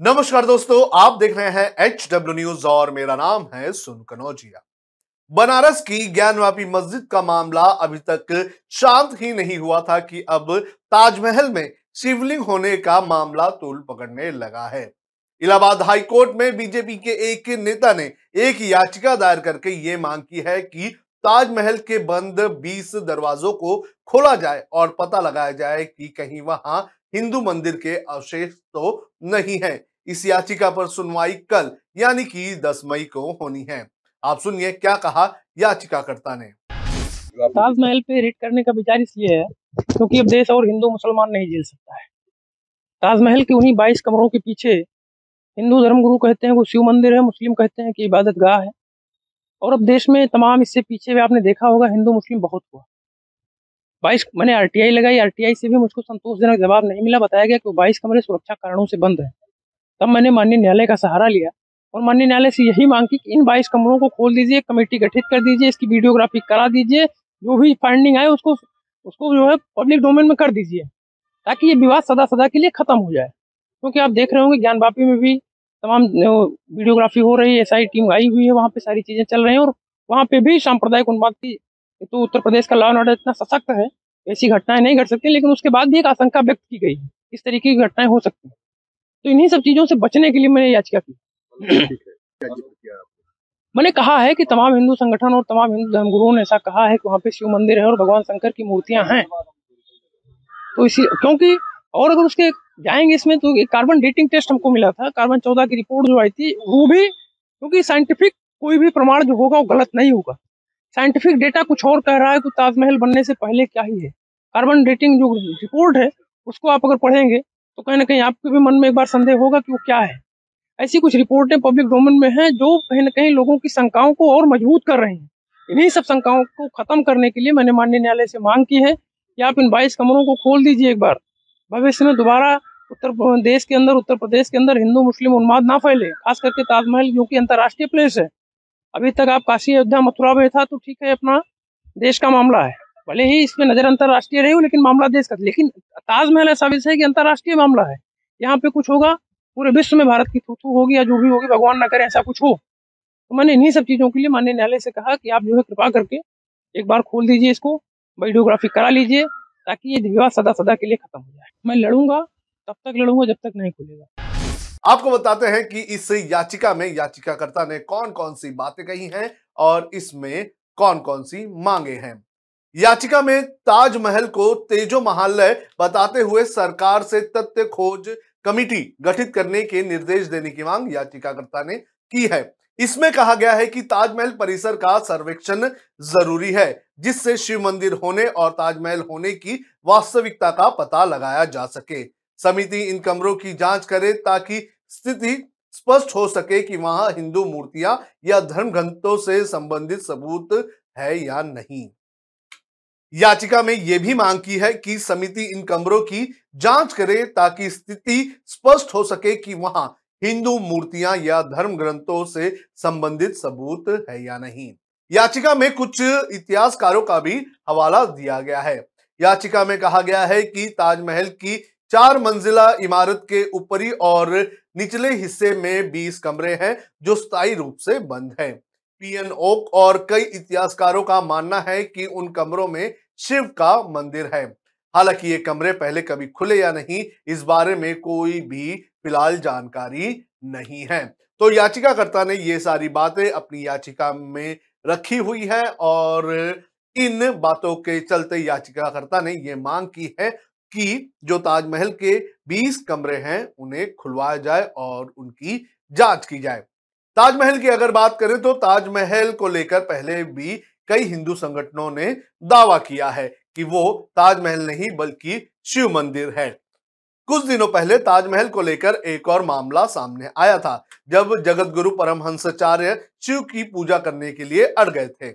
नमस्कार दोस्तों, आप देख रहे हैं एच डब्ल्यू न्यूज़ और मेरा नाम है सुन कनौजिया। बनारस की ज्ञानवापी मस्जिद का मामला अभी तक शांत ही नहीं हुआ था कि अब ताजमहल में शिवलिंग होने का मामला तूल पकड़ने लगा है। इलाहाबाद हाईकोर्ट में बीजेपी के एक नेता ने एक याचिका दायर करके ये मांग की है कि ताजमहल के बंद 20 दरवाजों को खोला जाए और पता लगाया जाए कि कहीं वहाँ हिंदू मंदिर के अवशेष तो नहीं है। इस याचिका पर सुनवाई कल, यानी कि 10 मई को होनी है। आप सुनिए क्या कहा याचिकाकर्ता ने। ताजमहल पे रेट करने का विचार इसलिए है, क्योंकि अब देश और हिंदू मुसलमान नहीं झेल सकता है। ताजमहल के उन्हीं बाईस कमरों के पीछे हिंदू धर्मगुरु कहते हैं, वो शिव मंदिर है, मुस्लिम कहते हैं कि इबादत गाह है। और अब देश में तमाम इससे पीछे भी आपने देखा होगा, हिंदू मुस्लिम बहुत हुआ। बाईस, मैंने आरटीआई लगाई आरटीआई से भी मुझको संतोषजनक जवाब नहीं मिला, बताया गया कि बाईस कमरे सुरक्षा कारणों से बंद है। तब मैंने माननीय न्यायालय का सहारा लिया और माननीय न्यायालय से यही मांग की कि इन बाईस कमरों को खोल दीजिए कमेटी गठित कर दीजिए, इसकी वीडियोग्राफी करा दीजिए, जो भी फाइंडिंग आए उसको उसको जो है पब्लिक डोमेन में कर दीजिए, ताकि ये विवाद सदा सदा के लिए खत्म हो जाए। क्योंकि आप देख रहे होंगे ज्ञान वापी में भी तमाम वीडियोग्राफी हो रही है, एसआई टीम आई हुई है, वहाँ पे सारी चीज़ें चल रही हैं और वहाँ पे भी सांप्रदायिक उन्माद की तो उत्तर प्रदेश का लॉ एंड ऑर्डर इतना सशक्त है, ऐसी घटनाएँ नहीं घट सकती, लेकिन उसके बाद भी एक आशंका व्यक्त की गई है, इस तरीके की घटनाएँ हो सकती हैं। तो इन्हीं सब चीज़ों से बचने के लिए मैंने याचिका की। मैंने कहा है कि तमाम हिंदू संगठन और तमाम हिंदू धर्मगुरुओं ने ऐसा कहा है कि वहाँ पे शिव मंदिर है और भगवान शंकर की मूर्तियाँ हैं। तो इसी, क्योंकि और अगर उसके जाएँगे इसमें तो एक कार्बन डेटिंग टेस्ट हमको मिला था। कार्बन चौदह की रिपोर्ट जो आई थी, वो भी, क्योंकि साइंटिफिक कोई भी प्रमाण जो होगा वो गलत नहीं होगा। साइंटिफिक डेटा कुछ और कह रहा है कि ताजमहल बनने से पहले क्या ही है। कार्बन डेटिंग जो रिपोर्ट है, उसको आप अगर पढ़ेंगे तो कहीं ना कहीं आपके भी मन में एक बार संदेह होगा कि वो क्या है। ऐसी कुछ रिपोर्टें पब्लिक डोमेन में हैं जो कहीं ना कहीं लोगों की शंकाओं को और मज़बूत कर रही हैं। इन्हीं सब शंकाओं को खत्म करने के लिए मैंने माननीय न्यायालय से मांग की है कि आप इन बाईस कमरों को खोल दीजिए एक बार। भविष्य में दोबारा उत्तर देश के अंदर, उत्तर प्रदेश के अंदर हिंदू, मुस्लिम उन्माद ना फैले, खास करके ताजमहल जो कि अंतर्राष्ट्रीय प्लेस है। अभी तक आप काशी अयोध्या मथुरा में था तो ठीक है, अपना देश का मामला है। भले ही इसमें नज़र अंतरराष्ट्रीय रही हो, लेकिन मामला देश का लेकिन ताजमहल ऐसा विषय है कि अंतरराष्ट्रीय मामला है। यहाँ पे कुछ होगा, पूरे विश्व में भारत की थूथू होगी या जो भी होगी, भगवान ना करे, ऐसा कुछ हो। तो मैंने इन्हीं सब चीज़ों के लिए माननीय न्यायालय से कहा कि आप जो है कृपा करके एक बार खोल दीजिए इसको, वीडियोग्राफी करा लीजिए, ताकि ये विवाद सदा सदा के लिए खत्म हो जाए। मैं लड़ूँगा, तब तक लड़ूँगा, जब तक नहीं खुलेगा। आपको बताते हैं कि इस याचिका में याचिकाकर्ता ने कौन कौन सी बातें कही हैं और इसमें कौन कौन सी मांगे हैं। याचिका में ताजमहल को तेजो महालय बताते हुए सरकार से तथ्य खोज कमिटी गठित करने के निर्देश देने की मांग याचिकाकर्ता ने की है। इसमें कहा गया है कि ताजमहल परिसर का सर्वेक्षण ज़रूरी है, जिससे शिव मंदिर होने और ताजमहल होने की वास्तविकता का पता लगाया जा सके। समिति इन कमरों की जाँच करे ताकि स्थिति स्पष्ट हो सके कि वहाँ हिंदू मूर्तियाँ या धर्म ग्रंथों से संबंधित सबूत है या नहीं। याचिका में यह भी मांग की है कि समिति इन कमरों की जाँच करे ताकि स्थिति स्पष्ट हो सके कि वहाँ हिंदू मूर्तियाँ या धर्म ग्रंथों से संबंधित सबूत है या नहीं याचिका में कुछ इतिहासकारों का भी हवाला दिया गया है याचिका में कहा गया है कि ताजमहल की चार मंजिला इमारत के ऊपरी और निचले हिस्से में 20 कमरे हैं जो स्थायी रूप से बंद हैं। पीएन ओक और कई इतिहासकारों का मानना है कि उन कमरों में शिव का मंदिर है। हालाँकि ये कमरे पहले कभी खुले या नहीं, इस बारे में कोई भी फ़िलहाल जानकारी नहीं है। तो याचिकाकर्ता ने ये सारी बातें अपनी याचिका में रखी हुई है और इन बातों के चलते याचिकाकर्ता ने ये मांग की है कि जो ताजमहल के 20 कमरे हैं, उन्हें खुलवाया जाए और उनकी जाँच की जाए। ताजमहल की अगर बात करें तो ताजमहल को लेकर पहले भी कई हिंदू संगठनों ने दावा किया है कि वो ताजमहल नहीं, बल्कि शिव मंदिर है। कुछ दिनों पहले ताजमहल को लेकर एक और मामला सामने आया था, जब जगत गुरु परमहंसाचार्य शिव की पूजा करने के लिए अड़ गए थे।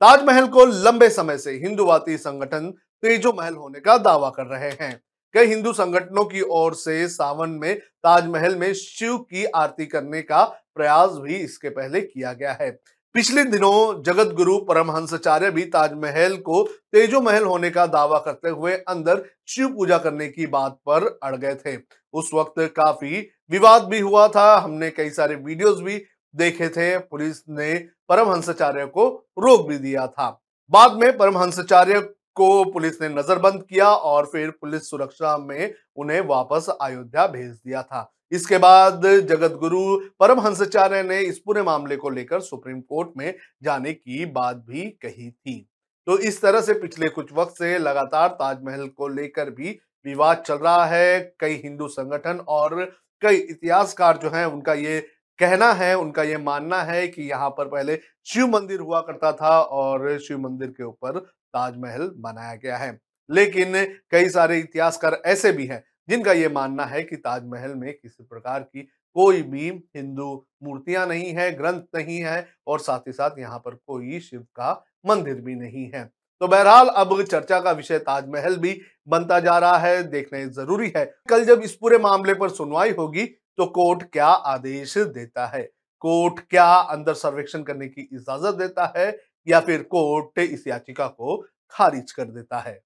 ताजमहल को लंबे समय से हिंदुवादी संगठन तेजो महल होने का दावा कर रहे हैं। कई हिंदू संगठनों की ओर से सावन में ताजमहल में शिव की आरती करने का प्रयास भी इसके पहले किया गया है। पिछले दिनों जगत गुरु परमहंसाचार्य भी ताजमहल को तेजो महल होने का दावा करते हुए अंदर शिव पूजा करने की बात पर अड़ गए थे। उस वक्त काफ़ी विवाद भी हुआ था, हमने कई सारे वीडियोस भी देखे थे, पुलिस ने परमहंसाचार्य को रोक भी दिया था। बाद में परमहंसाचार्य को पुलिस ने नजरबंद किया और फिर पुलिस सुरक्षा में उन्हें वापस अयोध्या भेज दिया था। इसके बाद जगत गुरु परमहंसाचार्य ने इस पूरे मामले को लेकर सुप्रीम कोर्ट में जाने की बात भी कही थी। तो इस तरह से पिछले कुछ वक्त से लगातार ताजमहल को लेकर भी विवाद चल रहा है। कई हिंदू संगठन और कई इतिहासकार जो हैं, उनका ये कहना है, उनका ये मानना है कि यहाँ पर पहले शिव मंदिर हुआ करता था और शिव मंदिर के ऊपर ताजमहल बनाया गया है। लेकिन कई सारे इतिहासकार ऐसे भी हैं जिनका ये मानना है कि ताजमहल में किसी प्रकार की कोई भी हिंदू मूर्तियाँ नहीं है, ग्रंथ नहीं है और साथ ही साथ यहाँ पर कोई शिव का मंदिर भी नहीं है। तो बहरहाल अब चर्चा का विषय ताजमहल भी बनता जा रहा है, देखना ज़रूरी है। कल जब इस पूरे मामले पर सुनवाई होगी तो कोर्ट क्या आदेश देता है? कोर्ट क्या अंदर सर्वेक्षण करने की इजाज़त देता है या फिर कोर्ट इस याचिका को खारिज कर देता है?